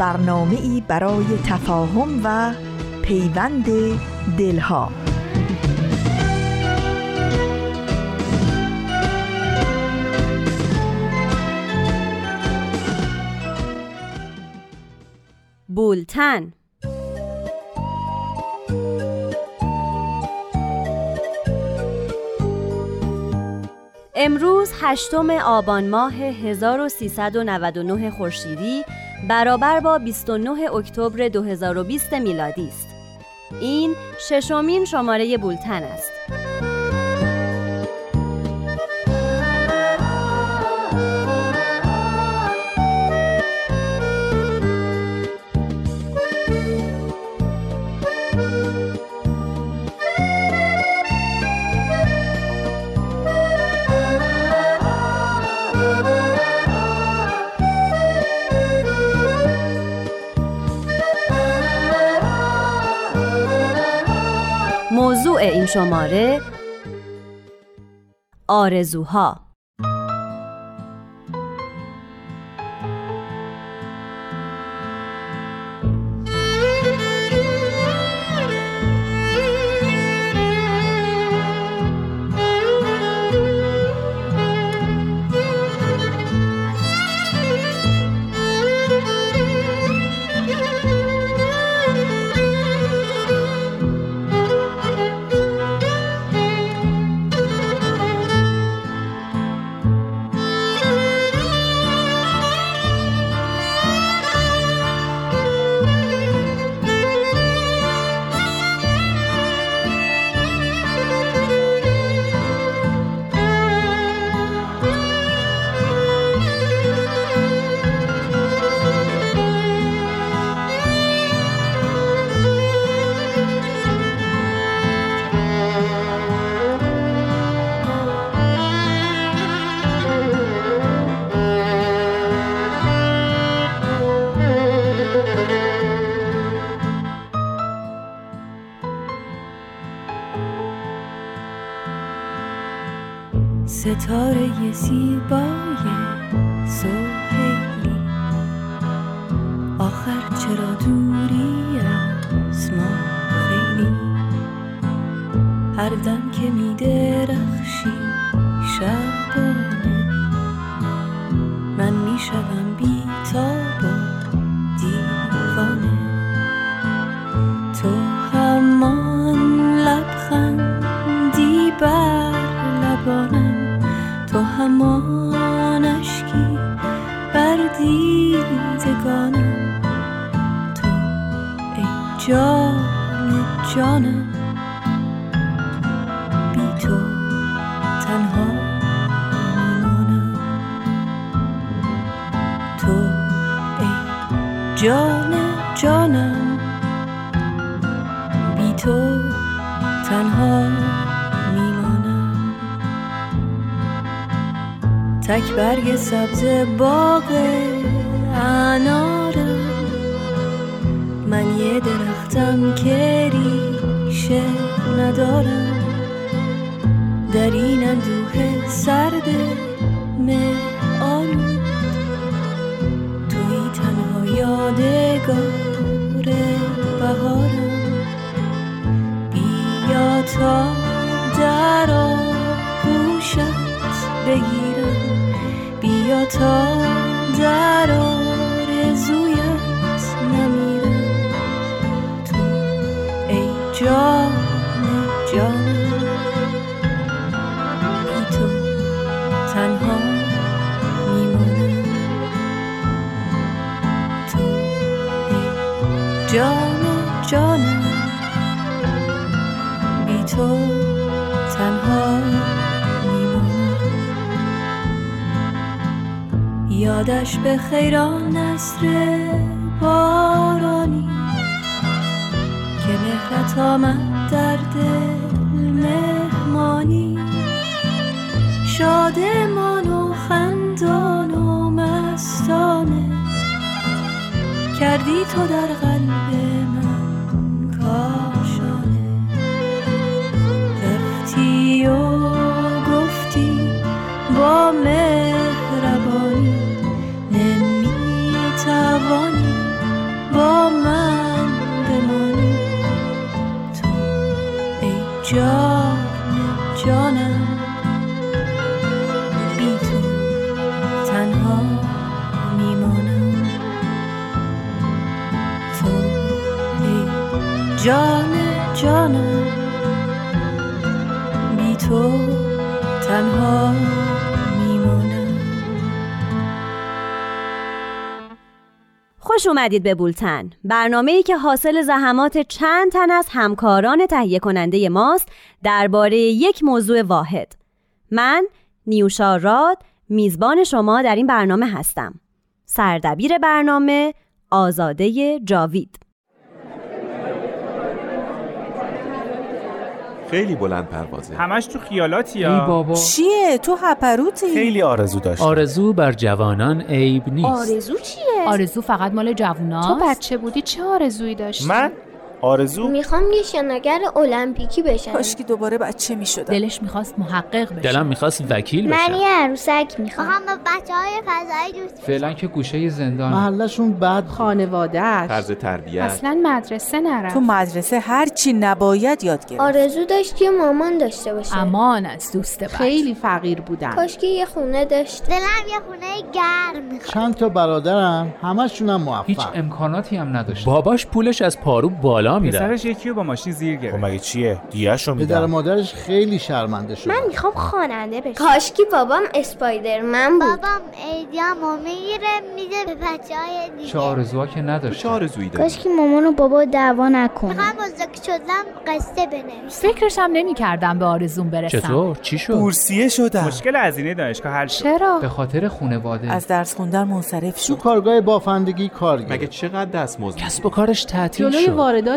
برنامه ای برای تفاهم و پیوند دلها. بولتن. امروز هشتم آبان ماه 1399 خورشیدی برابر با 29 اکتبر 2020 میلادی است. این ششمین شماره بولتن است. شماره آرزوها. ستاره زیبای سوهیلی آخر چرا دوری از ما خیلی؟ هر دم تک برگ سبز باغ انارم من یه درختم که ریشه ندارم. در این اندوه سرد آلود توی تنها یادگار بهارم. بیا تا در آغوشت بگیرم بیا تا در آرزویت نمیرم تو ای جان جانم بی تو تنها میمانم. تو ای جان. یادش به خیران نصر بارانی که مهرت آمد در دل مهمانی. شادمان و خندان و مستانه کردی تو در جان جانم بی تو تنها میمانم تو ای جان جانم بی تو تنها خوش اومدید به بولتن. برنامه ای که حاصل زحمات چند تن از همکاران تهیه کننده ماست درباره یک موضوع واحد. من نیوشا راد میزبان شما در این برنامه هستم. سردبیر برنامه آزاده جاوید. خیلی بلند پروازه. همش تو خیالاتی ای بابا. چیه؟ تو هپروتی؟ خیلی آرزو داشتم آرزو بر جوانان عیب نیست. آرزو چیه؟ آرزو فقط مال جوونا تو بچه بودی چه آرزویی داشتی؟ من؟ آرزو؟ می‌خوام یه شناگر المپیکی بشم. کاشکی دوباره بچه می شدم دلش می‌خواست محقق بشه. دلم می‌خواست وکیل من بشم یه عروسک می‌خوام. با بچه های فضایی دوست فعلا که گوشه زندان. محلشون بد خانوادت طرز تربیت. اصلا مدرسه نرم تو مدرسه هر چی نباید یاد گرفت. آرزو داشت یه مامان داشته باشه. امان از دوست بد خیلی فقیر بودن. کاش که یه خونه داشت. دلم یه خونه گرم می‌خوام چند تا برادرم همشونم هیچ موفق امکاناتی هم نداشت باباش پولش از پارو بالا میره پسرش یکی رو با ماشین زیر خب گرفت مگه چیه؟ دیش رو پدر مادرش خیلی شرمنده شد من می‌خوام خواننده بشم. کاش که بابام اسپایدرمن بود. بابام ایدیامو می‌گیره میده به بچه های دیگه. چه آرزوها که تو نداشت چه آرزویی داری؟ کاش که مامان و بابا دعوا نکنه می‌خوام بزرگ شدم قصه بنویسم. فکرشم نمی‌کردم به آرزوم برسم. چطور؟ چی شد؟ بورسیه شدم. مشکل هزینه دانشگاه حل شد. چرا؟ به خاطر خونواده. از درس خوندن منصرف تو شد. کارگاه بافندگی کار مگه چقدر دستمزد کسب و کارش تعطیل شد.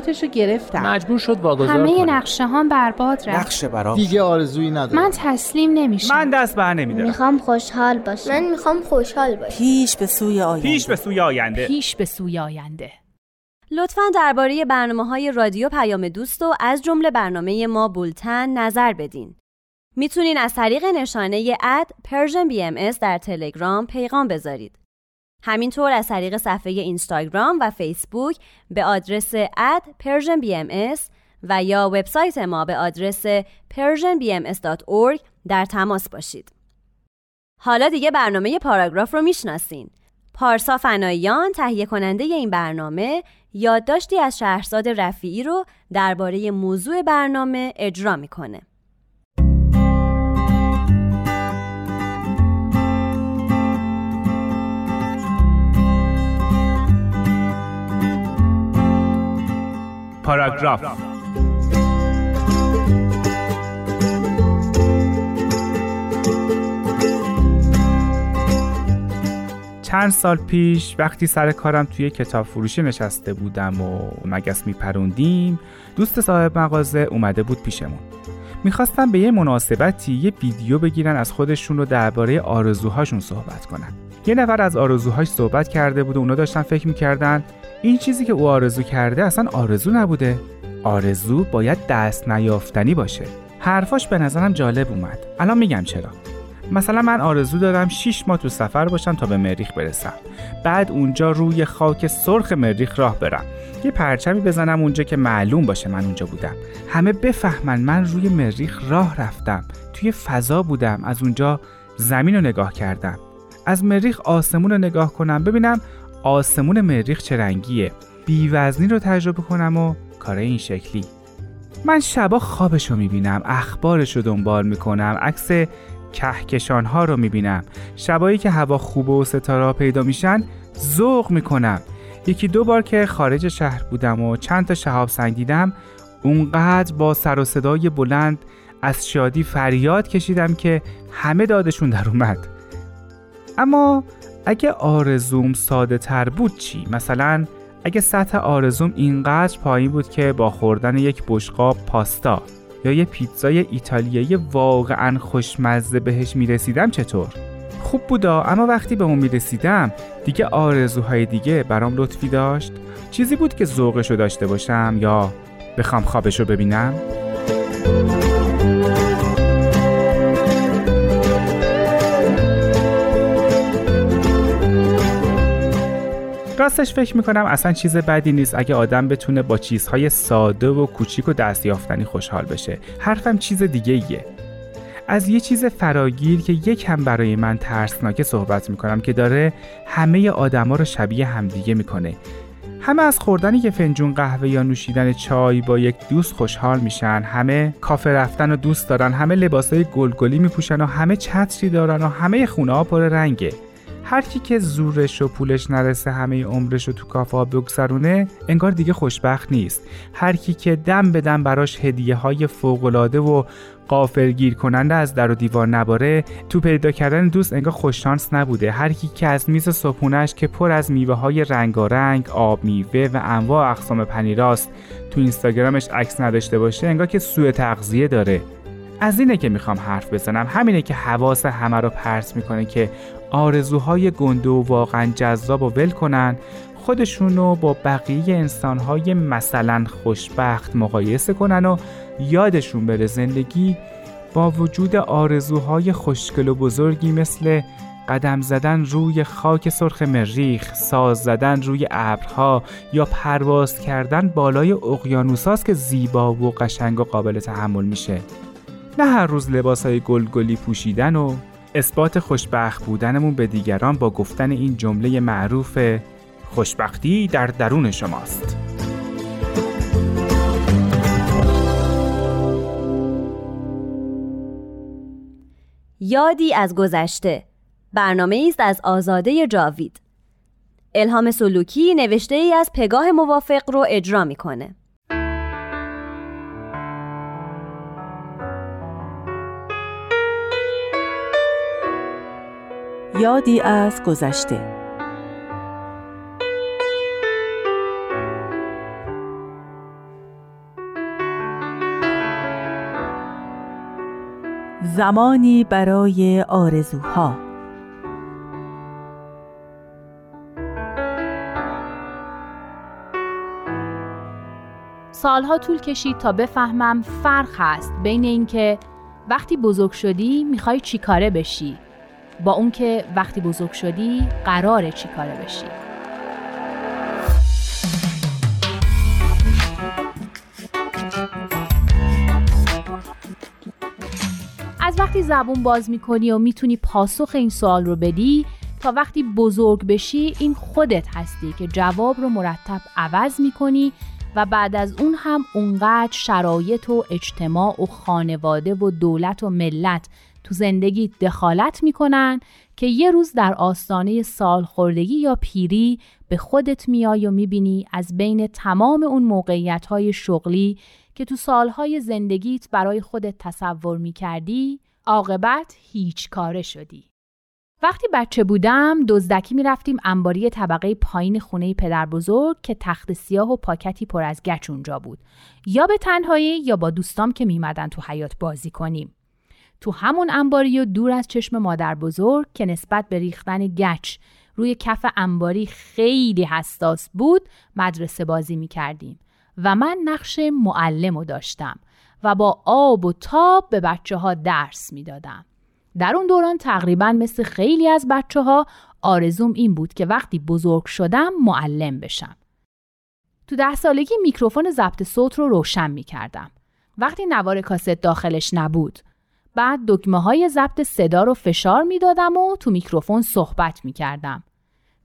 وارداتش رو گرفتم. مجبور شد واگذار همه کنه. نقشه هم برباد رفت. نقشه برام دیگه آرزویی نداره. تسلیم نمیشم. من دست بر نمیدارم. می‌خوام خوشحال باشم. من می‌خوام خوشحال باشم. پیش به سوی آینده. پیش به سوی آینده. پیش به سوی آینده. لطفا درباره برنامه های رادیو پیام دوست و از جمله برنامه ما بولتن نظر بدین. می‌تونین از طریق نشانه اد Persian BMS در تلگرام پیغام بذارید. همینطور از طریق صفحه اینستاگرام و فیسبوک به آدرس اد Persian BMS و یا وبسایت ما به آدرس persianbms.org در تماس باشید. حالا دیگه برنامه پاراگراف رو می‌شناسین. پارسا فناییان تهیه کننده این برنامه یادداشتی از شهرزاد رفیعی رو درباره موضوع برنامه اجرا می‌کنه. پاراگراف. چند سال پیش وقتی سر کارم توی کتاب فروشی نشسته بودم و مگس میپروندیم دوست صاحب مغازه اومده بود پیشمون. می‌خواستم به یه مناسبتی یه ویدیو بگیرن از خودشون رو درباره آرزوهاشون صحبت کنن. یه نفر از آرزوهاش صحبت کرده بود و اونا داشتن فکر می‌کردن این چیزی که او آرزو کرده اصلا آرزو نبوده. آرزو باید دست نیافتنی باشه. حرفاش به نظرم جالب اومد. الان میگم چرا. مثلا من آرزو دارم 6 ماه تو سفر باشم تا به مریخ برسم. بعد اونجا روی خاک سرخ مریخ راه برم. یه پرچمی بزنم اونجا که معلوم باشه من اونجا بودم. همه بفهمن من روی مریخ راه رفتم. توی فضا بودم. از اونجا زمین رو نگاه کردم. از مریخ آسمون رو نگاه کنم. ببینم آسمون مریخ چه رنگیه. بیوزنی رو تجربه کنم و کار این شکلی. من شبا خوابش رو می‌بینم اخبارش رو دنبال می‌کنم عکس کهکشان ها رو می‌بینم. شبایی که هوا خوبه و ستاره پیدا میشن ذوق می‌کنم. یکی دو بار که خارج شهر بودم و چند تا شهاب سنگ دیدم اونقدر با سر و صدای بلند از شادی فریاد کشیدم که همه دادشون در اومد. اما اگه آرزوم ساده تر بود چی؟ مثلا اگه سطح آرزوم اینقدر پایین بود که با خوردن یک بشقاب پاستا یا یه پیتزای ایتالیایی واقعا خوشمزه بهش می‌رسیدم چطور؟ خوب بودا اما وقتی به اون می‌رسیدم دیگه آرزوهای دیگه برام لطفی داشت چیزی بود که ذوقشو داشته باشم یا بخوام خوابشو ببینم؟ راستش فکر می‌کنم اصلا چیز بدی نیست اگه آدم بتونه با چیزهای ساده و کوچیک و دستیافتنی خوشحال بشه. حرفم چیز دیگه ایه. از یه چیز فراگیر که یک هم برای من ترسناکه صحبت می‌کنم که داره همه آدما رو شبیه همدیگه می‌کنه. همه از خوردن یه فنجون قهوه یا نوشیدن چای با یک دوست خوشحال میشن. همه کافه رفتن و دوست دارن. همه لباسای گلگلی میپوشن و همه چتری دارن و همه خونه ها پر رنگه. هر کی که زورش و پولش نرسه همه عمرش رو تو کافه بگذرونه انگار دیگه خوشبخت نیست. هر کی که دم به دم براش هدیه های فوقلاده و قافلگیر کننده از در و دیوار نباره تو پیدا کردن دوست انگار خوششانس نبوده. هر کی که از میز صبحونش که پر از میوه های رنگارنگ آب میوه و انواع اقسام پنیراست تو اینستاگرامش عکس نداشته باشه انگار که سوء تغذیه داره. از اینه که می‌خوام حرف بزنم. همینه که حواس همه رو پرت می‌کنه که آرزوهای گنده و واقعا جذاب و ول کنن خودشونو با بقیه انسانهای مثلا خوشبخت مقایسه کنن و یادشون بره زندگی با وجود آرزوهای خوشگل و بزرگی مثل قدم زدن روی خاک سرخ مریخ، ساز زدن روی ابرها یا پرواز کردن بالای اقیانوساست که زیبا و قشنگ و قابل تحمل میشه. نه هر روز لباس های گلگلی پوشیدن و اثبات خوشبخت بودنمون به دیگران با گفتن این جمله معروف خوشبختی در درون شماست. یادی از گذشته. برنامه است از آزاده جاوید. الهام سلوکی نوشته ای از پگاه موافق رو اجرا می‌کنه. یادی از گذشته. زمانی برای آرزوها. سالها طول کشید تا بفهمم فرق هست بین اینکه وقتی بزرگ شدی می‌خوای چیکاره بشی. با اون که وقتی بزرگ شدی قراره چی کاره بشی؟ از وقتی زبون باز می‌کنی و می‌تونی پاسخ این سوال رو بدی تا وقتی بزرگ بشی این خودت هستی که جواب رو مرتب عوض می‌کنی و بعد از اون هم اونقدر شرایط و اجتماع و خانواده و دولت و ملت تو زندگی دخالت می‌کنن که یه روز در آستانه سالخوردگی یا پیری به خودت میای و می‌بینی از بین تمام اون موقعیت های شغلی که تو سالهای زندگیت برای خودت تصور می‌کردی عاقبت هیچ کاره شدی. وقتی بچه بودم دزدکی می‌رفتیم انباری طبقه پایین خونه پدر بزرگ که تخت سیاه و پاکتی پر از گچ اونجا بود یا به تنهایی یا با دوستام که میمدن تو حیات بازی کنیم. تو همون انباری و دور از چشم مادر بزرگ که نسبت به ریختن گچ روی کف انباری خیلی حساس بود مدرسه بازی می کردیم و من نقش معلم رو داشتم و با آب و تاب به بچه ها درس می دادم. در اون دوران تقریبا مثل خیلی از بچه ها آرزوم این بود که وقتی بزرگ شدم معلم بشم. تو ده سالگی میکروفون ضبط صوت رو روشن می کردم. وقتی نوار کاست داخلش نبود بعد دکمه های ضبط صدا رو فشار می‌دادم و تو میکروفون صحبت می کردم.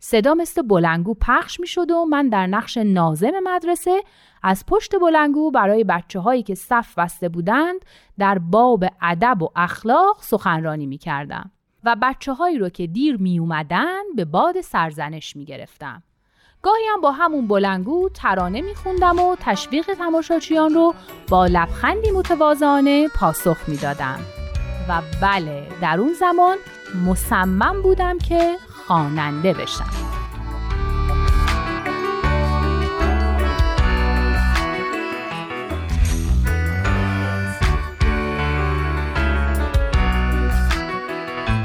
صدا مثل بلنگو پخش می شد و من در نقش نازم مدرسه از پشت بلنگو برای بچه هایی که صف بسته بودند در باب ادب و اخلاق سخنرانی می کردم و بچه هایی رو که دیر می اومدن به باد سرزنش می گرفتم. گاهی هم با همون بلنگو ترانه می خوندم و تشویق تماشاچیان رو با لبخندی متواضعانه پاسخ می دادم. و بله در اون زمان مصمم بودم که خواننده بشم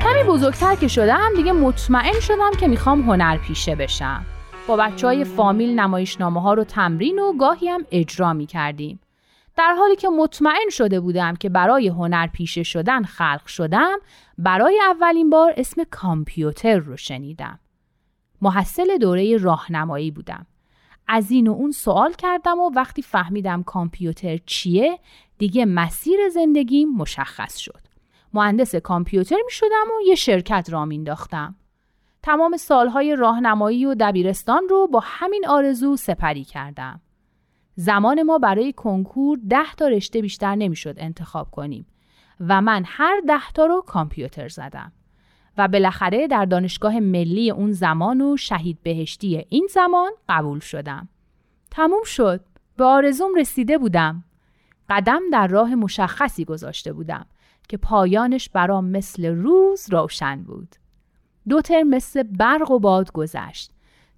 کمی بزرگتر که شدم دیگه مطمئن شدم که می‌خوام هنرپیشه بشم با بچه های فامیل نمایشنامه ها رو تمرین و گاهی هم اجرا می کردیم. در حالی که مطمئن شده بودم که برای هنر پیشه شدن خلق شدم برای اولین بار اسم کامپیوتر رو شنیدم. محصل دوره راهنمایی بودم. از این و اون سوال کردم و وقتی فهمیدم کامپیوتر چیه دیگه مسیر زندگیم مشخص شد. مهندس کامپیوتر می شدم و یه شرکت را مینداختم. تمام سالهای راهنمایی و دبیرستان رو با همین آرزو سپری کردم. زمان ما برای کنکور ده تا رشته بیشتر نمی‌شد انتخاب کنیم و من هر ده تا رو کامپیوتر زدم و بالاخره در دانشگاه ملی اون زمان و شهید بهشتی این زمان قبول شدم. تموم شد. به آرزوم رسیده بودم. قدم در راه مشخصی گذاشته بودم که پایانش برام مثل روز روشن بود. دو ترم مثل برق و باد گذشت.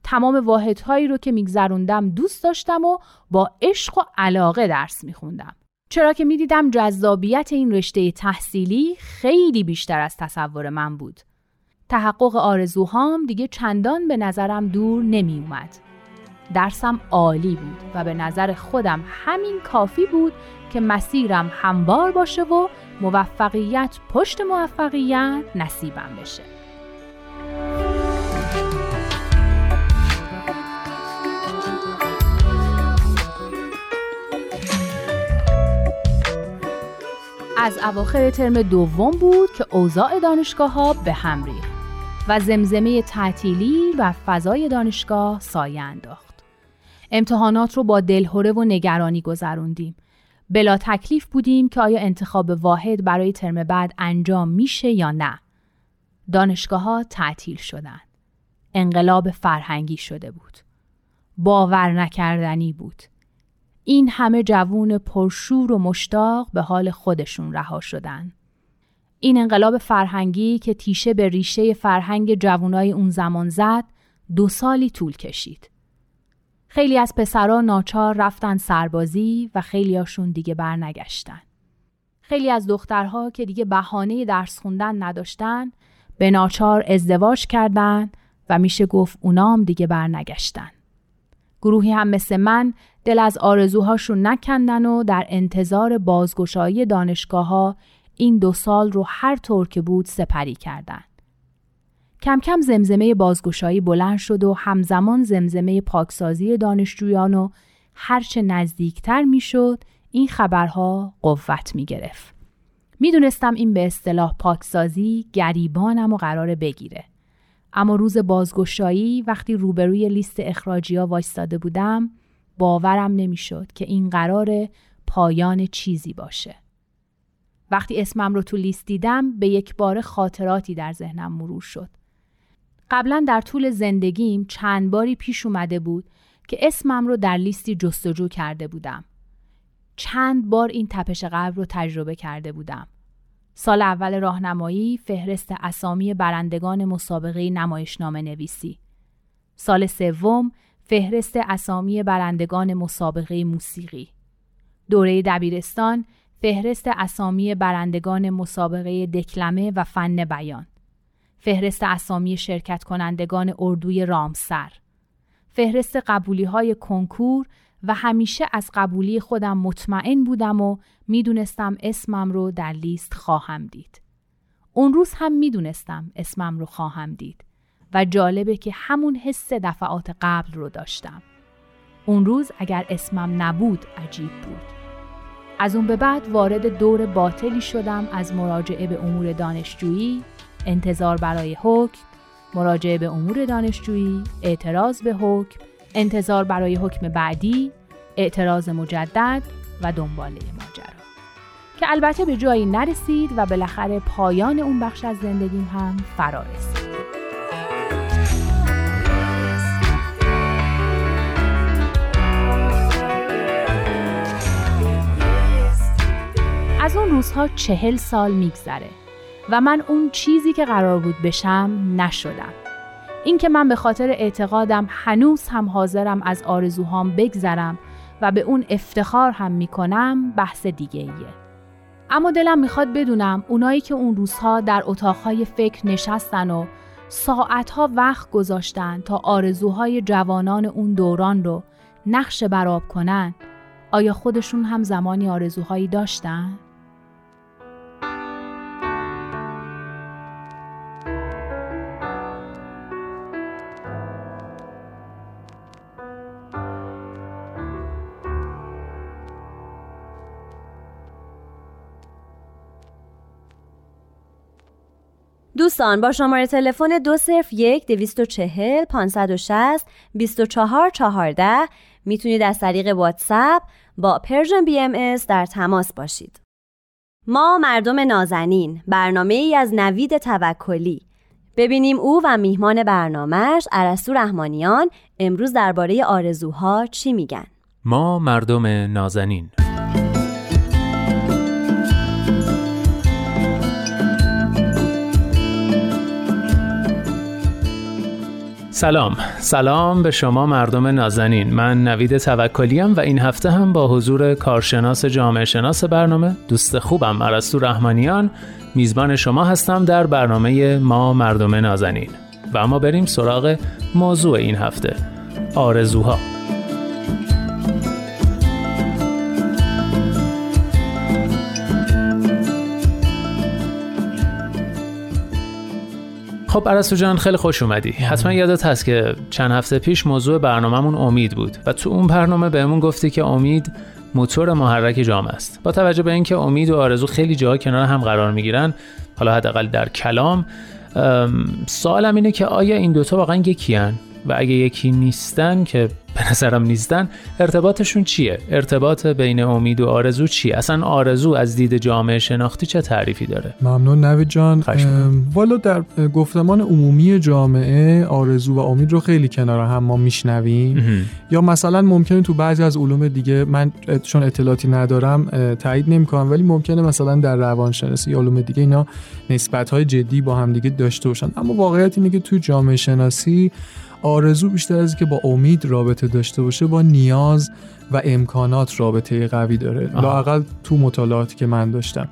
تمام واحدهایی رو که میگذروندم دوست داشتم و با عشق و علاقه درس میخوندم. چرا که می‌دیدم جذابیت این رشته تحصیلی خیلی بیشتر از تصور من بود. تحقق آرزوهام دیگه چندان به نظرم دور نمی اومد. درسم عالی بود و به نظر خودم همین کافی بود که مسیرم همبار باشه و موفقیت پشت موفقیت نصیبم بشه. از اواخر ترم دوم بود که اوضاع دانشگاه ها به هم ریخت و زمزمه تعطیلی و فضای دانشگاه سایه انداخت. امتحانات رو با دلهوره و نگرانی گذروندیم. بلا تکلیف بودیم که آیا انتخاب واحد برای ترم بعد انجام میشه یا نه. دانشگاه ها تعطیل شدن. انقلاب فرهنگی شده بود. باور نکردنی بود. این همه جوون پرشور و مشتاق به حال خودشون رها شدن. این انقلاب فرهنگی که تیشه به ریشه فرهنگ جوانای اون زمان زد دو سالی طول کشید. خیلی از پسرا ناچار رفتن سربازی و خیلیاشون دیگه برنگشتن. خیلی از دخترها که دیگه بهانه درس خوندن نداشتن به ناچار ازدواج کردن و میشه گفت اونام دیگه برنگشتن. گروهی هم مثل من دل از آرزوهاشون نکندن و در انتظار بازگشایی دانشگاه ها این دو سال رو هر طور که بود سپری کردن. کم کم زمزمه بازگشایی بلند شد و همزمان زمزمه پاکسازی دانشجویان و هرچه نزدیکتر می‌شد این خبرها قوت می گرفت. می دونستم این به اصطلاح پاکسازی گریبانم و قرار بگیره. اما روز بازگشایی وقتی روبروی لیست اخراجی ها وایستاده بودم باورم نمی‌شد که این قرار پایان چیزی باشه. وقتی اسمم رو تو لیست دیدم به یک بار خاطراتی در ذهنم مرور شد. قبلا در طول زندگیم چند باری پیش اومده بود که اسمم رو در لیستی جستجو کرده بودم. چند بار این تپش قلب رو تجربه کرده بودم. سال اول راهنمایی فهرست اسامی برندگان مسابقه نمایشنامه نویسی. سال سوم فهرست اسامی برندگان مسابقه موسیقی. دوره دبیرستان فهرست اسامی برندگان مسابقه دکلمه و فن بیان. فهرست اسامی شرکت کنندگان اردوی رامسر. فهرست قبولی های کنکور و همیشه از قبولی خودم مطمئن بودم و می‌دونستم اسمم رو در لیست خواهم دید. اون روز هم می‌دونستم اسمم رو خواهم دید و جالبه که همون حس دفعات قبل رو داشتم. اون روز اگر اسمم نبود عجیب بود. از اون به بعد وارد دور باطلی شدم از مراجعه به امور دانشجویی، انتظار برای حکم، مراجعه به امور دانشجویی، اعتراض به حکم، انتظار برای حکم بعدی، اعتراض مجدد و دنباله ماجرا. که البته به جایی نرسید و بالاخره پایان اون بخش از زندگیم هم فرا رسید. از اون روزها چهل سال میگذره و من اون چیزی که قرار بود بشم نشدم. اینکه من به خاطر اعتقادم هنوز هم حاضرم از آرزوهام بگذرم و به اون افتخار هم می‌کنم بحث دیگه ایه. اما دلم می‌خواد بدونم اونایی که اون روزها در اتاقهای فکر نشستن و ساعتها وقت گذاشتن تا آرزوهای جوانان اون دوران رو نقش براب کنن آیا خودشون هم زمانی آرزوهایی داشتن؟ دوستان با شماره تلفن 201 240 560 24 14 می‌تونید از طریق واتساپ با Persian BM در تماس باشید. ما مردم نازنین برنامه ای از نوید توکلی ببینیم او و میهمان برنامهش ارسطو رحمانیان امروز درباره آرزوها چی میگن. ما مردم نازنین سلام. سلام به شما مردم نازنین. من نوید توکلیم و این هفته هم با حضور کارشناس جامعه شناس برنامه دوست خوبم عرستو رحمانیان میزبان شما هستم در برنامه ما مردم نازنین. و اما بریم سراغ موضوع این هفته. آرزوها. خب عرستو جان خیلی خوش اومدی. حتما یادت هست که چند هفته پیش موضوع برنامهمون امید بود و تو اون برنامه بهمون گفتی که امید موتور محرک جامعه است. با توجه به اینکه امید و آرزو خیلی جاها کنار هم قرار می‌گیرن حالا حداقل در کلام سوالم اینه که آیا این دوتا واقعا یکی هن؟ و اگه یکی نیستن که به نظرم نیستن ارتباطشون چیه؟ ارتباط بین امید و آرزو چیه؟ اصلا آرزو از دید جامعه شناختی چه تعریفی داره؟ ممنون نوید جان. والا در گفتمان عمومی جامعه آرزو و امید رو خیلی کنار هم ما میشنویم. یا مثلا ممکنه تو بعضی از علوم دیگه من چون اطلاعاتی ندارم تایید نمی‌کنم ولی ممکنه مثلا در روانشناسی یا علوم دیگه اینا نسبت های جدی با هم دیگه داشته باشن. اما واقعیت اینه که تو جامعه شناسی آرزو بیشتر از که با امید رابطه داشته باشه با نیاز و امکانات رابطه قوی داره. لاقل تو مطالعاتی که من داشتم.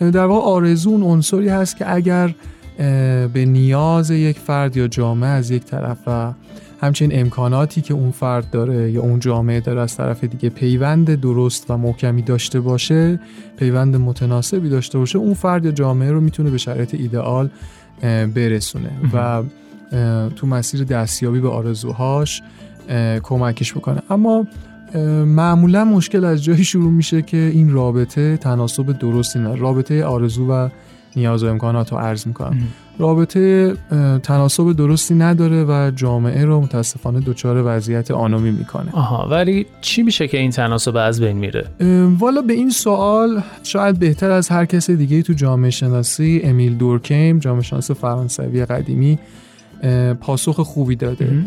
در واقع آرزو اون عنصری هست که اگر به نیاز یک فرد یا جامعه از یک طرف و همچنین امکاناتی که اون فرد داره یا اون جامعه داره از طرف دیگه پیوند درست و محکمی داشته باشه پیوند متناسبی داشته باشه اون فرد یا جامعه رو می‌تونه به شرایط ایدئال برسونه. و تو مسیر دستیابی به آرزوهاش کمکش بکنه. اما معمولا مشکل از جایی شروع میشه که این رابطه تناسب درستی نه رابطه آرزو و نیاز و امکانات رو عرض می‌کنم. رابطه تناسب درستی نداره و جامعه رو متاسفانه دچار وضعیت آنومی می‌کنه. آها ولی چی میشه که این تناسب از بین میره؟ والا به این سوال شاید بهتر از هر کس دیگه تو جامعه شناسی امیل دورکیم جامعه شناس فرانسوی قدیمی پاسخ خوبی داده.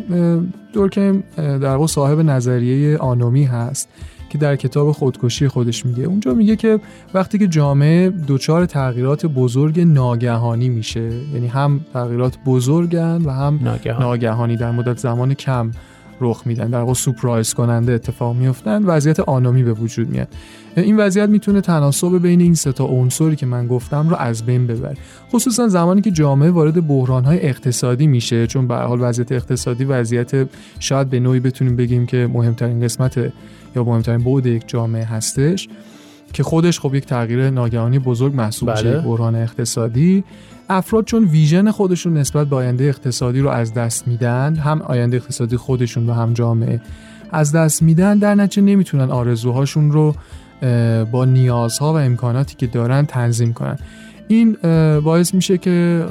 دورکیم در واقع صاحب نظریه آنومی هست که در کتاب خودکشی خودش میگه. اونجا میگه که وقتی که جامعه دچار تغییرات بزرگ ناگهانی میشه یعنی هم تغییرات بزرگن و هم ناگهانی, ناگهانی در مدت زمان کم رخ میدن در واقع سورپرایز کننده اتفاق میفتن وضعیت آنامی به وجود میاد. این وضعیت می‌تونه تناسب بین این سه تا عنصری که من گفتم رو از بین ببره. خصوصا زمانی که جامعه وارد بحرانهای اقتصادی میشه چون به حال وضعیت اقتصادی وضعیت شاید به نوعی بتونیم بگیم که مهمترین قسمت یا مهمترین بود یک جامعه هستش. که خودش خب یک تغییر ناگهانی بزرگ محسوب بله. میشه بحران اقتصادی. افراد چون ویژن خودشون نسبت به آینده اقتصادی رو از دست میدن هم آینده اقتصادی خودشون و هم جامعه از دست میدن در نتیجه نمی‌تونن آرزوهاشون رو با نیازها و امکاناتی که دارن تنظیم کنن. این باعث میشه که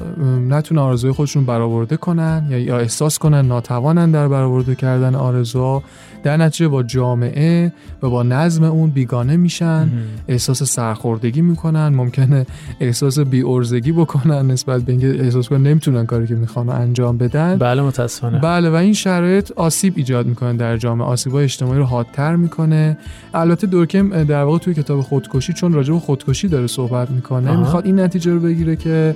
نتونه آرزوی خودشون برآورده کنن یا احساس کنن ناتوانن در برآورده کردن آرزوها. در نتیجه با جامعه و با نظم اون بیگانه میشن احساس سرخوردگی می‌کنن ممکنه احساس بیورزگی بکنن نسبت به اینکه احساس کنن نمی‌تونن کاری که می‌خوان انجام بدن. بله متاسفانه. بله و این شرایط آسیب ایجاد می‌کنه در جامعه. آسیب اجتماعی رو حادتر می‌کنه. البته دورکم در واقع توی کتاب خودکشی چون راجع به خودکشی داره صحبت می‌کنه می‌خواد این نتیجه رو بگیره که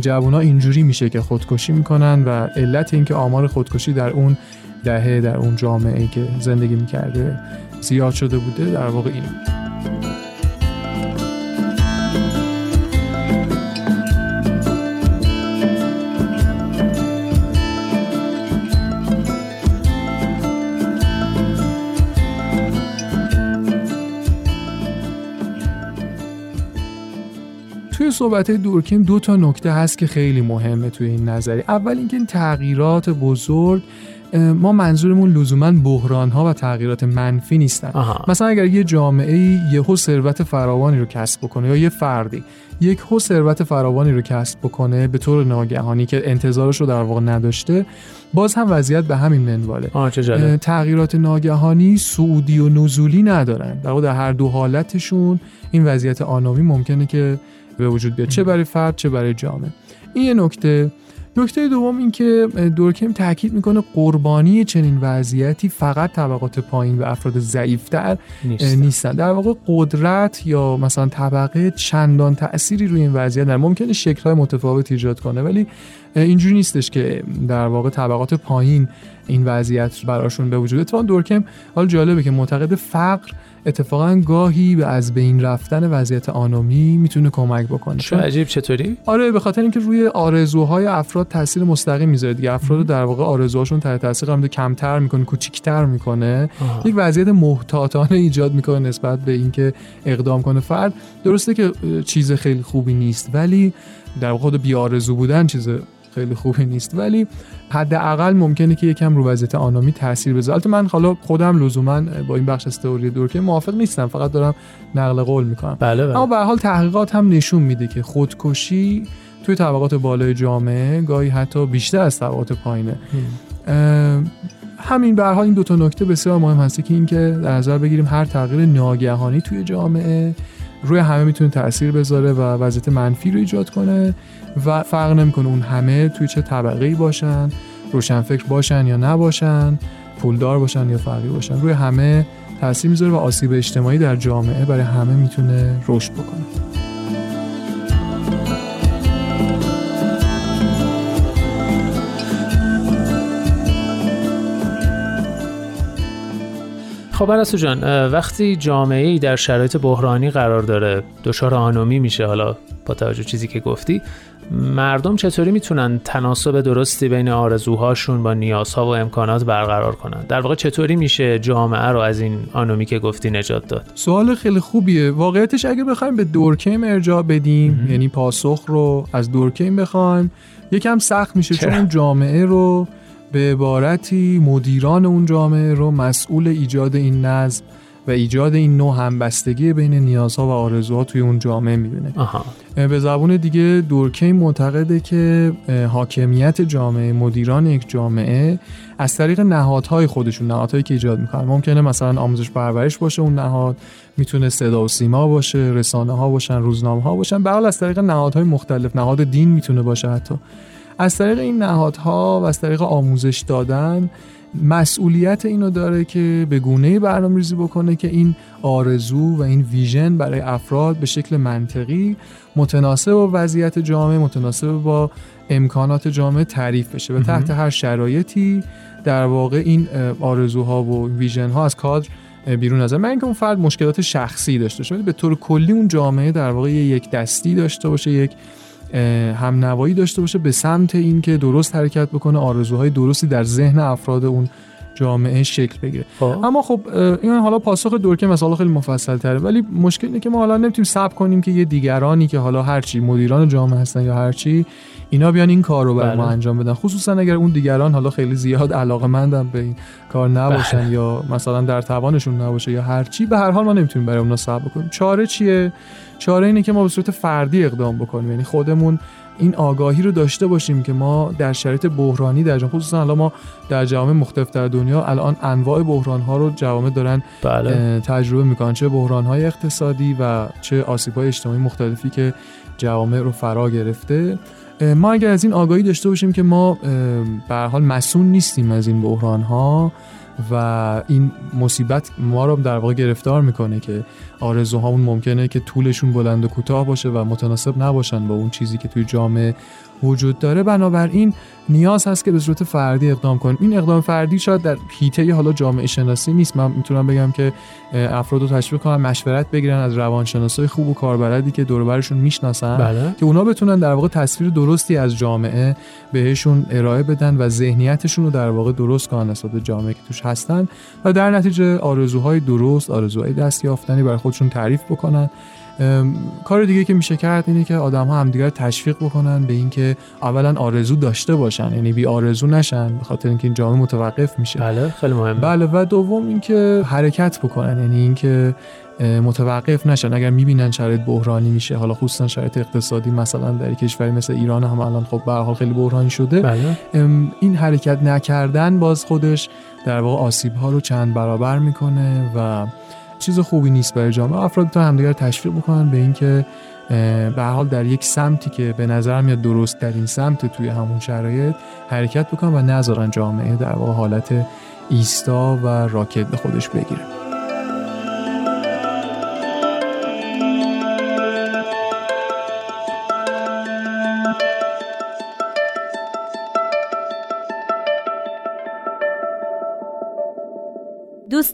جوونا اینجوری میشه که خودکشی می‌کنن و علت اینکه آمار خودکشی در اون دهه در اون جامعه که زندگی می‌کرده زیاد شده بوده در واقع اینه. صحبت دورکیم دو تا نکته هست که خیلی مهمه توی این نظری. اول اینکه این تغییرات بزرگ ما منظورمون لزوما بحران ها و تغییرات منفی نیستن. مثلا اگر یه جامعه یهو ثروت فراوانی رو کسب بکنه یا یه فردی یک هو ثروت فراوانی رو کسب بکنه به طور ناگهانی که انتظارش رو در واقع نداشته باز هم وضعیت به همین منواله. تغییرات ناگهانی سعودی و نزولی ندارن. در در هر دو حالتشون این وضعیت آنامی ممکنه که به وجود بیاد. چه برای فرد چه برای جامعه. این یه نکته. نکته دوم این که دورکیم تاکید می‌کنه قربانی چنین وضعیتی فقط طبقات پایین و افراد ضعیفتر نیستن. نیستن در واقع قدرت یا مثلا طبقه چندان تأثیری روی این وضعیت در ممکنه شکل‌های متفاوت ایجاد کنه ولی اینجوری نیستش که در واقع طبقات پایین این وضعیت براشون به وجود اتفاقا دورکیم حال جالبه که معتقد فقر اتفاقا گاهی به از بین رفتن وضعیت آنومی می‌تونه کمک بکنه. چه عجیب چطوری؟ آره به خاطر اینکه روی آرزوهای افراد تاثیر مستقیم می‌ذاره دیگه. افراد در واقع آرزوهاشون تحت تاثیر قرار کمتر می‌کنه کوچیکتر می‌کنه. یک وضعیت محتاطانه ایجاد می‌کنه نسبت به اینکه اقدام کنه. فرد درسته که چیز خیلی خوبی نیست ولی در واقع خود بیارزو بودن چیز خیلی خوبی نیست. ولی حداقل ممکنه که یکم رو وضعیت آنامی تاثیر بذاره. البته من حالا خودم لزوما با این بخش از تئوری دورکیم موافق نیستم. فقط دارم نقل قول می‌کنم. بله بله. اما به حال تحقیقات هم نشون میده که خودکشی توی طبقات بالای جامعه گاهی حتی بیشتر از طبقات پایینه. همین به حال این دو تا نکته بسیار مهم هست که اینکه در نظر بگیریم هر تغییر ناگهانی توی جامعه روی همه می‌تونه تاثیر بذاره و وضعیت منفی رو ایجاد کنه و فرق نمی‌کنه اون همه توی چه طبقه ای باشن روشنفکر باشن یا نباشن پولدار باشن یا فقیر باشن. روی همه تاثیر می‌ذاره و آسیب اجتماعی در جامعه برای همه می‌تونه رشد بکنه. خب عرصو جان وقتی جامعه ای در شرایط بحرانی قرار داره دچار آنومی میشه حالا با توجه چیزی که گفتی مردم چطوری می‌تونن تناسب درستی بین آرزوهاشون با نیازها و امکانات برقرار کنن؟ در واقع چطوری میشه جامعه رو از این آنومی که گفتی نجات داد؟ سوال خیلی خوبیه. واقعیتش اگه بخوایم به دورکیم ارجاع بدیم یعنی پاسخ رو از دورکیم بخوایم یکم سخت میشه چون جامعه رو به عبارتی مدیران اون جامعه رو مسئول ایجاد این نظم و ایجاد این نوع همبستگی بین نیازها و آرزوها توی اون جامعه می‌بینه. به زبون دیگه دورکیم معتقده که حاکمیت جامعه مدیران یک جامعه از طریق نهادهای خودشون نهادهایی که ایجاد می‌کنن. ممکنه مثلا آموزش پرورش باشه اون نهاد می‌تونه صدا و سیما باشه رسانه ها باشن روزنامه ها باشن. به از طریق نهادهای مختلف نهاد دین می‌تونه باشه حتی. از طریق این نهادها و از طریق آموزش دادن مسئولیت اینو داره که به گونه برنامه ریزی بکنه که این آرزو و این ویژن برای افراد به شکل منطقی متناسب با وضعیت جامعه متناسب با امکانات جامعه تعریف بشه. و تحت هر شرایطی در واقع این آرزوها و ویژن ها از کادر بیرون نظر من اینکه اون فرد مشکلات شخصی داشته باشه به طور کلی اون جامعه در واقع یک دستی داشته باشه یک هم نوایی داشته باشه به سمت اینکه درست حرکت بکنه آرزوهای درستی در ذهن افراد اون جامعه شکل بگیره خب. اما خب این حالا پاسخ دورکه مثلا خیلی مفصل تره ولی مشکل اینه که ما حالا نمی‌تونیم صبر کنیم که یه دیگرانی که حالا هرچی مدیران جامعه هستن یا هرچی اینا بیان این کار رو برای ما بله. انجام بدن خصوصا اگر اون دیگران حالا خیلی زیاد علاقه مندن به این کار نباشن بله. یا مثلا در توانشون نباشه یا هرچی به هر حال ما نمی‌تونیم برای اونا صبر کنیم چاره چیه چاره اینه که ما به صورت فردی اقدام بکنیم. یعنی خودمون این آگاهی رو داشته باشیم که ما در شرایط بحرانی در جامعه خصوصا الان ما در جامعه مختلف در دنیا الان انواع بحران ها رو جوامع دارن بله. تجربه می‌کنن. چه بحران های اقتصادی و چه آسیب های اجتماعی مختلفی که جوامع رو فرا گرفته. ما اگر از این آگاهی داشته باشیم که ما به حال مسئول نیستیم از این بحران ها و این مصیبت ما رو در واقع گرفتار می‌کنه که آرزوهامون ممکنه که طولشون بلند و کوتاه باشه و متناسب نباشن با اون چیزی که توی جامعه وجود داره. بنابراین نیاز هست که به صورت فردی اقدام کنیم. این اقدام فردی شاید در حیطه حالا جامعه شناسی نیست. من می‌تونم بگم که افراد رو تشویق کنم مشورت بگیرن از روانشناسای خوب و کاربلدی که دور برشون می‌شناسن بله. که اونا بتونن در واقع تصویر درستی از جامعه بهشون ارائه بدن و ذهنیتشون رو در واقع درست کنن نسبت به جامعه که توش هستن. و در نتیجه آرزوهای درست آرزوهای دستیافتنی برای خودشون تعریف بکنن. کار دیگه که میشه کرد اینه که آدم ها همدیگر تشویق بکنن به اینکه اولا آرزو داشته باشن یعنی بی آرزو نشن به خاطر اینکه این جامعه متوقف میشه. بله خیلی مهمه. بله و دوم اینکه حرکت بکنن یعنی اینکه متوقف نشن. اگر می‌بینن شرایط بحرانی میشه حالا خصوصا شرایط اقتصادی مثلا در کشوری مثل ایران هم الان خب به حال خیلی بحرانی شده. بله. این حرکت نکردن باز خودش در واقع آسیب ها رو چند برابر می‌کنه و چیز خوبی نیست برای جامعه. افراد تا همدیگر تشویق بکنن به اینکه به حال در یک سمتی که به نظر میاد درست در این سمت توی همون شرایط حرکت بکنن و نذارن جامعه در واقع حالت ایستا و راکت به خودش بگیره.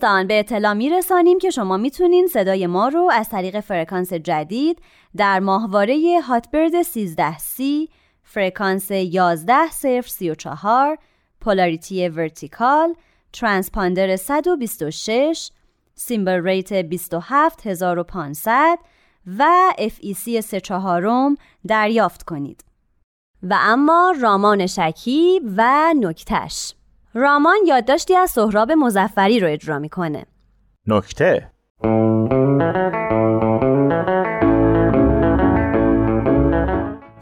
دوستان به اطلاع می رسانیم که شما می‌تونین صدای ما رو از طریق فرکانس جدید در ماهواره Hotbird 13 c فرکانس 11 34 polarity vertical transponder 126 symbol rate 27500 و FEC 3 چهارم دریافت کنید. و اما رامان شکی و نکتش رامان یادداشتی از سهراب مزفری رو اجرا می‌کنه. نکته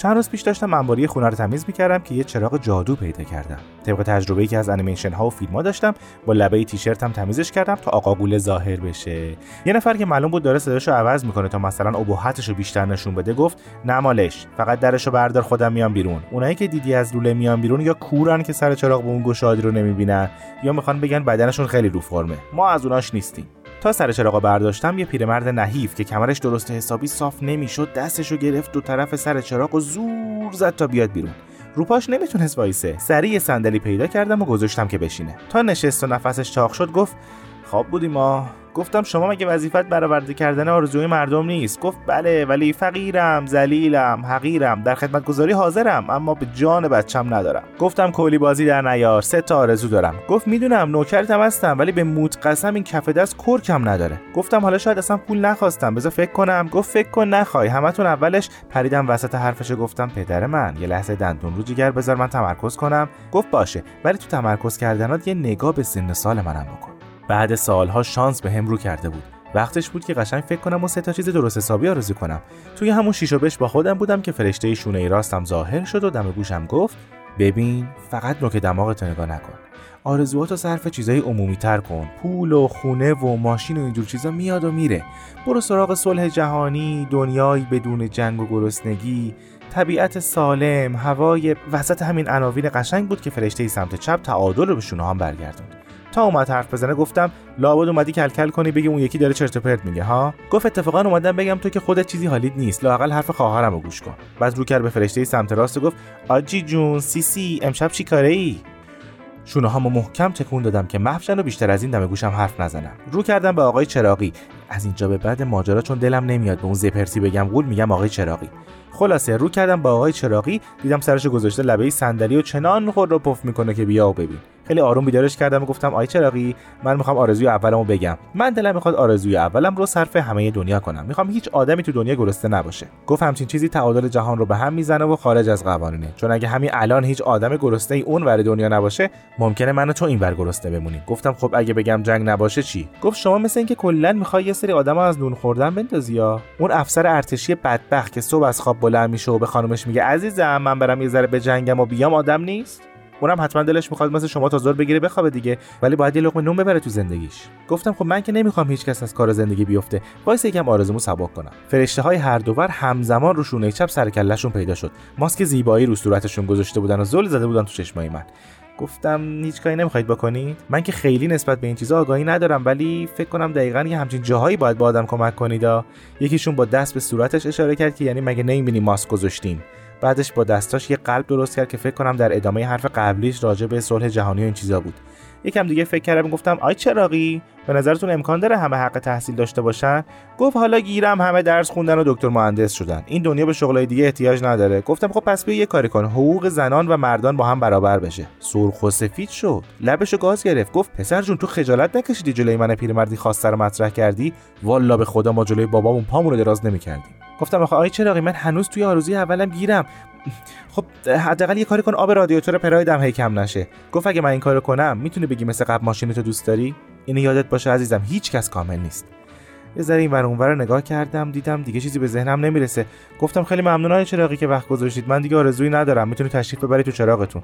چند روز پیش داشتم انباری خونه رو تمیز می‌کردم که یه چراغ جادو پیدا کردم. طبق تجربه‌ای که از انیمیشن ها و فیلم ها داشتم با لبه تیشرتم تمیزش کردم تا آقا گوله ظاهر بشه. یه نفر که معلوم بود داره صداشو عوض می‌کنه تا مثلا ابهتش رو بیشتر نشون بده گفت نمالش فقط درشو بردار خودم میام بیرون. اونایی که دیدی از لوله میان بیرون یا کورن که سر چراغ به اون گشادی رو نمی‌بینن یا می‌خوان بگن بدنشون خیلی رو فرمه. ما از اوناش نیستیم. تا سر چراغ برداشتم یه پیرمرد نحیف که کمرش درست حسابی صاف نمی‌شد دستشو گرفت دو طرف سر چراغ و زور زد تا بیاد بیرون. روپاش نمی‌تونست وایسه. سریع صندلی پیدا کردم و گذاشتم که بشینه. تا نشست و نفسش چاق شد گفت خواب بودیم ما. گفتم شما مگه وظیفت برآورده کردن آرزوی مردم نیست؟ گفت بله ولی فقیرم ذلیلم حقیرم. در خدمتگذاری حاضرم اما به جان بچم ندارم. گفتم کولی بازی در نیار سه تا آرزو دارم. گفت می‌دونم نوکرتم هستم ولی به موت قسم این کف دست کرکم نداره. گفتم حالا شاید اصلا پول نخواستم بذار فکر کنم. گفت فکر کن نخوای. همتون اولش پریدم وسط حرفش گفتم پدر من یه لحظه دندون رو جگر بذار من تمرکز کنم. گفت باشه ولی تو تمرکز کردنات یه نگاه به سن سال منم بکن. بعد سالها شانس به هم رو کرده بود. وقتش بود که قشنگ فکر کنم و سه تا چیز درست حسابی آرزو کنم. توی همون شیش و بش با خودم بودم که فرشته شونه ای راستم ظاهر شد و دم گوشم گفت ببین فقط نوک دماغت نگاه نکن. آرزوهاتو صرف چیزای عمومی تر کن. پول و خونه و ماشین و اینجور چیزا میاد و میره. برو سراغ صلح جهانی دنیایی بدون جنگ و گرسنگی طبیعت سالم هوای وسط همین عناوین قشنگ بود که فرشته سمت چپ تعادل رو به شونه هم برگردوند. تا اومد حرف بزنه گفتم لابد اومدی کلکل کنی بگی اون یکی داره چرت پرت میگه ها؟ گفت اتفاقا اومدم بگم تو که خودت چیزی حالیت نیست لاقل حرف خواهرم رو گوش کن. بعد رو کرد به فرشته سمت راست و گفت آجی جون سیسی امشب چی کاره ای؟ شونه هامو محکم تکون دادم که محفشن و بیشتر از این دم گوشم حرف نزنم. رو کردم به آقای چراقی از اینجا به بعد ماجرا چون دلم نمیاد به اون زپرسی بگم قول میگم آقای چراقی خلاصه رو کردم با آقای چراقی دیدم سرش گذاشته لبه صندلی و چنان خود رو پف می‌کنه که بیا و ببین. خیلی آروم بیدارش کردم و گفتم آی چراقی من می‌خوام آرزوی اولمو بگم. من دلم می‌خواد آرزوی اولم رو صرف همه دنیا کنم. می‌خوام هیچ آدمی تو دنیا گرسنه نباشه. گفت همچین چیزی تعادل جهان رو به هم می‌زنه و خارج از قوانینه. چون اگه همین الان هیچ آدم گرسنه ای اون ور دنیا نباشه ممکنه من تو این ور گرسنه بمونیم گفتم خب اگه بگم جنگ نباشه چی؟ گفت شما مثل اینکه کلا می‌خوای سری آدم از نون خوردن بندازی یا؟ اون افسر ارتشی بدبخت که صبح از خواب بلند میشه و به خانومش میگه عزیزم من برم یه ذره به جنگم و بیام آدم نیست؟ اونم حتما دلش می‌خواد مثل شما تا ظهر بگیره بخوابه دیگه ولی باید یه لقمه نون ببره تو زندگیش. گفتم خب من که نمی‌خوام هیچ کس از کار زندگی بیفته. وایسا یکم آرزومو سبک کنم. فرشته های هر دو ور همزمان رو شونه چپ سر کلهشون پیدا شد. ماسک زیبایی رو صورتشون گذاشته بودن و زل زده بودن تو چشمای من. گفتم هیچ کاری نمی‌خواید بکنید من که خیلی نسبت به این چیزا آگاهی ندارم ولی فکر کنم دقیقا یه همچین جاهایی باید با آدم کمک کنید یکیشون با دست به صورتش اشاره کرد که یعنی مگه نمی‌بینی ماسک گذاشتیم. بعدش با دستاش یه قلب درست کرد که فکر کنم در ادامه حرف قبلیش راجع به صلح جهانی و این چیزا بود. یکم دیگه فکر کردم گفتم آی چراقی به نظرتون امکان داره همه حق تحصیل داشته باشن؟ گفت حالا گیرم همه درس خوندن و دکتر مهندس شدن. این دنیا به شغلای دیگه احتیاج نداره. گفتم خب پس بیا یه کاری کن. حقوق زنان و مردان با هم برابر بشه. سرخ و سفید شد. لبشو گاز گرفت. گفت پسر جون تو خجالت نکشیدی جلوی من پیرمردی خواسته رو مطرح کردی؟ والا به خدا ما جلوی بابامون پامون رو دراز نمی‌کردیم. گفتم آخه آی چراغی من هنوز توی آرزوی اولم گیرم. خب حداقل یه کاری کن آب رادیاتور پرایدم هی کم نشه. گفت اگه من این کارو کنم می‌تونی بگی مثل قبل ماشینتو دوست داری؟ اینو یادت باشه عزیزم هیچ کس کامل نیست. یه ذره این ور اونور نگاه کردم دیدم دیگه چیزی به ذهنم نمی‌رسه. گفتم خیلی ممنون های چراغی که وقت گذاشتید. من دیگه آرزویی ندارم. می‌تونی تشریف ببری تو چراغتون.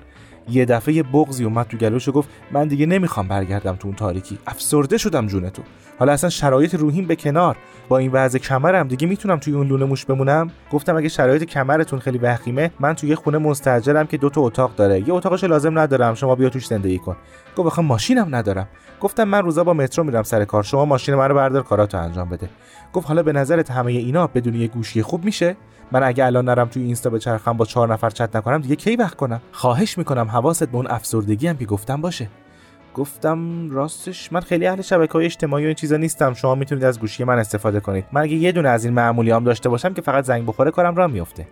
یه دفعه یه بغزی اومد تو گلوش و گفت من دیگه نمی‌خوام برگردم تو اون تاریکی. افسرده شدم جون تو حالا اصلا شرایط روحیم به کنار. با این وضع کمرم دیگه می‌تونم توی اون لونه موش بمونم؟ گفتم اگه شرایط کمرتون خیلی وخیمه من توی یه خونه مستاجرم که دو تا اتاق داره. یه اتاقش لازم ندارم. شما بیا توش زندگی کن. گفت ماشینم ندارم. گفتم من روزا با مترو میرم سر کار شما ماشین منو بردار کاراتو انجام بده. گفت حالا به نظرت همه اینا بدون یه گوشی خوب میشه؟ من اگه الان نرم توی اینستا به چرخم با چهار نفر چت نکنم دیگه کی وقت کنم؟ خواهش می‌کنم حواست به اون افسردگی هم که گفتم باشه. گفتم راستش من خیلی اهل شبکه های اجتماعی و این چیزا نیستم. شما می‌تونید از گوشی من استفاده کنید. من اگه یه دونه از این معمولی هم داشته باشم که فقط زنگ بخوره کارم را میفته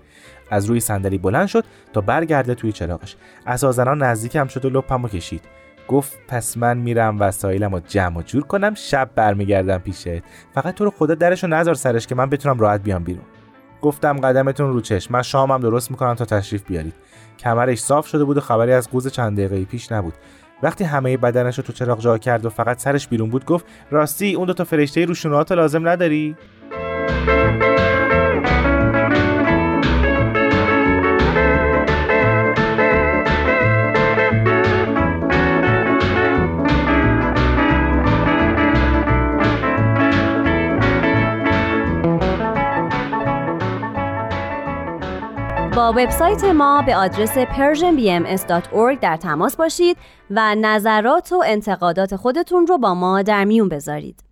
از روی صندلی بلند شد تا برگرده توی چراغش. اساسا نزدیکم شد و لپمو کشید. گفت پس من میرم وسایلم رو جمع و جور کنم شب برمیگردم پیشت. فقط تو رو خدا درشو نذار سرش که من بتونم راحت بیام بیرون. گفتم قدمتون رو چشم. من شامم درست می‌کنم تا تشریف بیارید. کمرش صاف شده بود و خبری از قوز چند دقیقه پیش نبود. وقتی همه بدنش رو تو چراغ جا کرد و فقط سرش بیرون بود گفت راستی اون دو تا فرشته روشونات لازم نداری؟ با وبسایت ما به آدرس persianbms.org در تماس باشید و نظرات و انتقادات خودتون رو با ما در میون بذارید.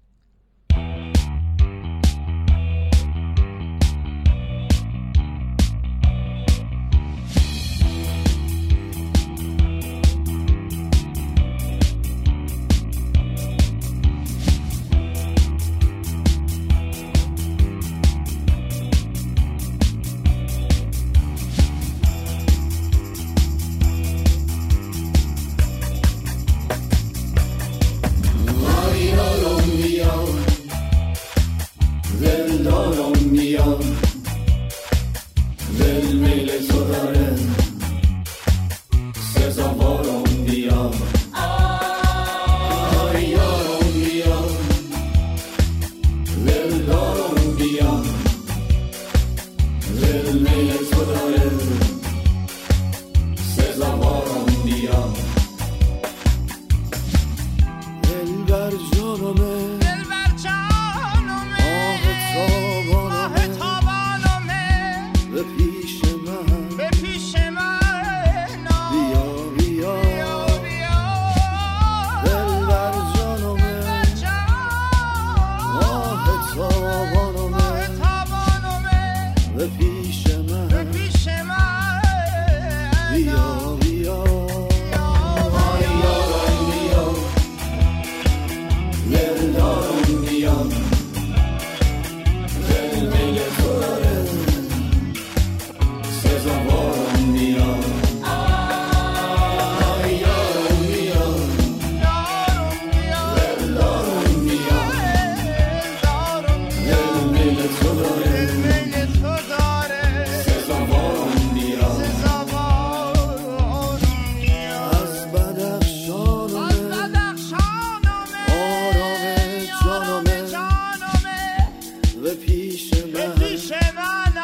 به پیش من. به پیش من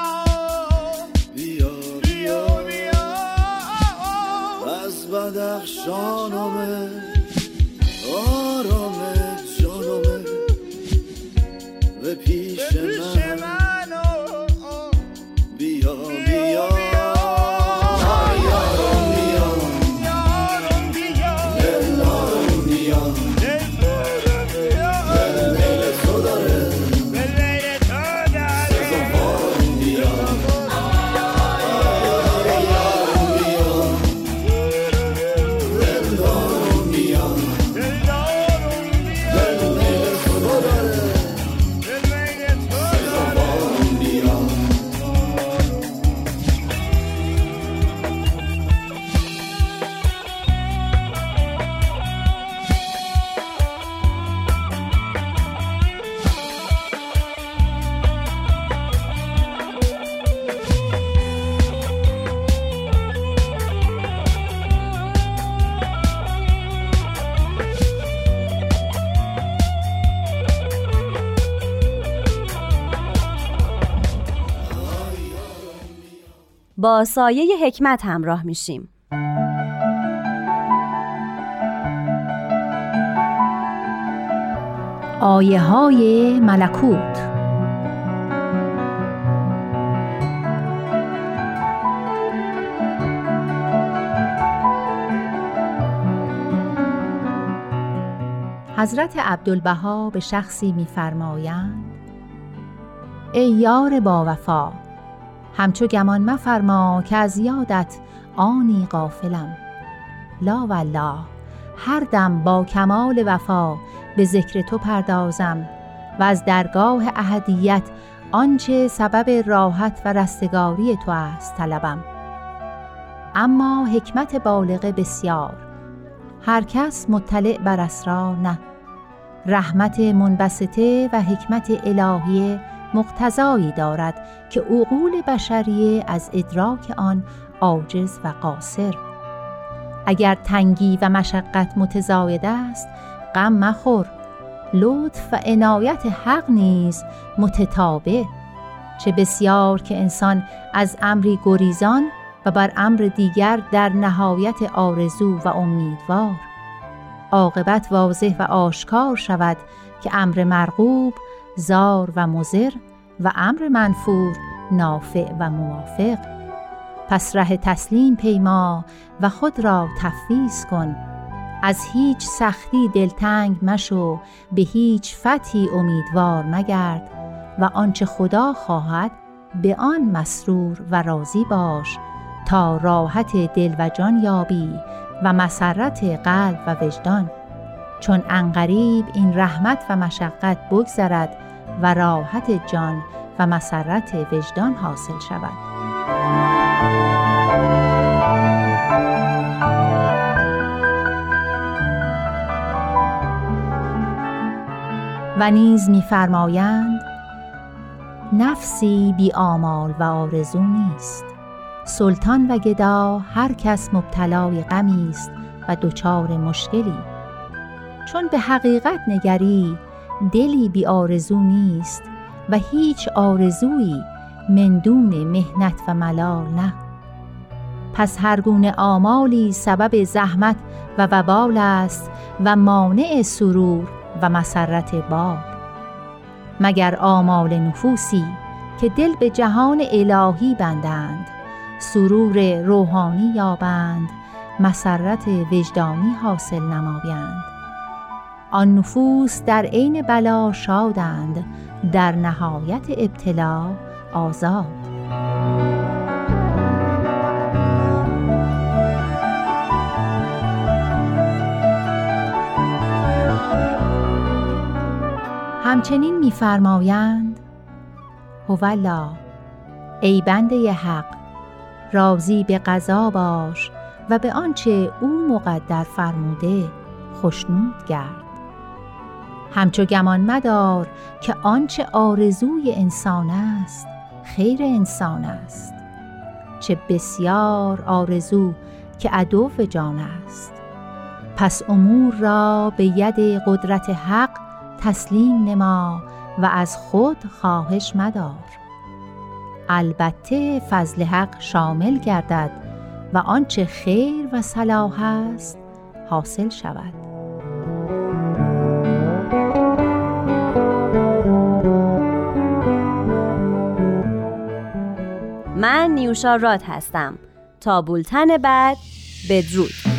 بیا بیا بیا. از بدخشانم سایه حکمت همراه میشیم. آیه های ملکوت. حضرت عبدالبها به شخصی میفرمایند ای یار با وفا همچو گمان مفرما که از یادت آنی غافلم. لا والله هر دم با کمال وفا به ذکر تو پردازم و از درگاه اهدیت آنچه سبب راحت و رستگاری تو است طلبم. اما حکمت بالغه بسیار هر کس مطلع بر اسرار نه. رحمت منبسطه و حکمت الهیه مقتضایی دارد که عقول بشریه از ادراک آن عاجز و قاصر. اگر تنگی و مشقت متزاید است غم مخور. لطف و عنایت حق نیز متتابع. چه بسیار که انسان از امری گریزان و بر امر دیگر در نهایت آرزو و امیدوار. عاقبت واضح و آشکار شود که امر مرغوب زار و مزر و امر منفور نافع و موافق. پس ره تسلیم پیما و خود را تفویض کن. از هیچ سختی دلتنگ مشو به هیچ فتحی امیدوار مگرد و آنچه خدا خواهد به آن مسرور و راضی باش تا راحت دل و جان یابی و مسرت قلب و وجدان. چون انقریب این رحمت و مشقت بگذرد و راحت جان و مسرت وجدان حاصل شود. و نیز میفرمایند نفسی بی آمال و آرزو نیست. سلطان و گدا هر کس مبتلای غمی است و دچار مشکلی. چون به حقیقت نگری دلی بی آرزو نیست و هیچ آرزویی مندون مهنت و ملال نه. پس هر گونه آمالی سبب زحمت و وبال است و مانع سرور و مسرت بال مگر آمال نفوسی که دل به جهان الهی بندند سرور روحانی یابند مسرت وجدانی حاصل نمایند. آن نفوس در عین بلا شادند در نهایت ابتلا آزاد. همچنین میفرمایند هولا ای بنده حق راضی به قضا باش و به آنچه او مقدر فرموده خشنود گرد همچو گمان مدار که آنچه آرزوی انسان است خیر انسان است. چه بسیار آرزو که عدو جان است. پس امور را به ید قدرت حق تسلیم نما و از خود خواهش مدار. البته فضل حق شامل گردد و آنچه خیر و صلاح است حاصل شود. من نیوشا راد هستم. تا بولتن بعد بدرود.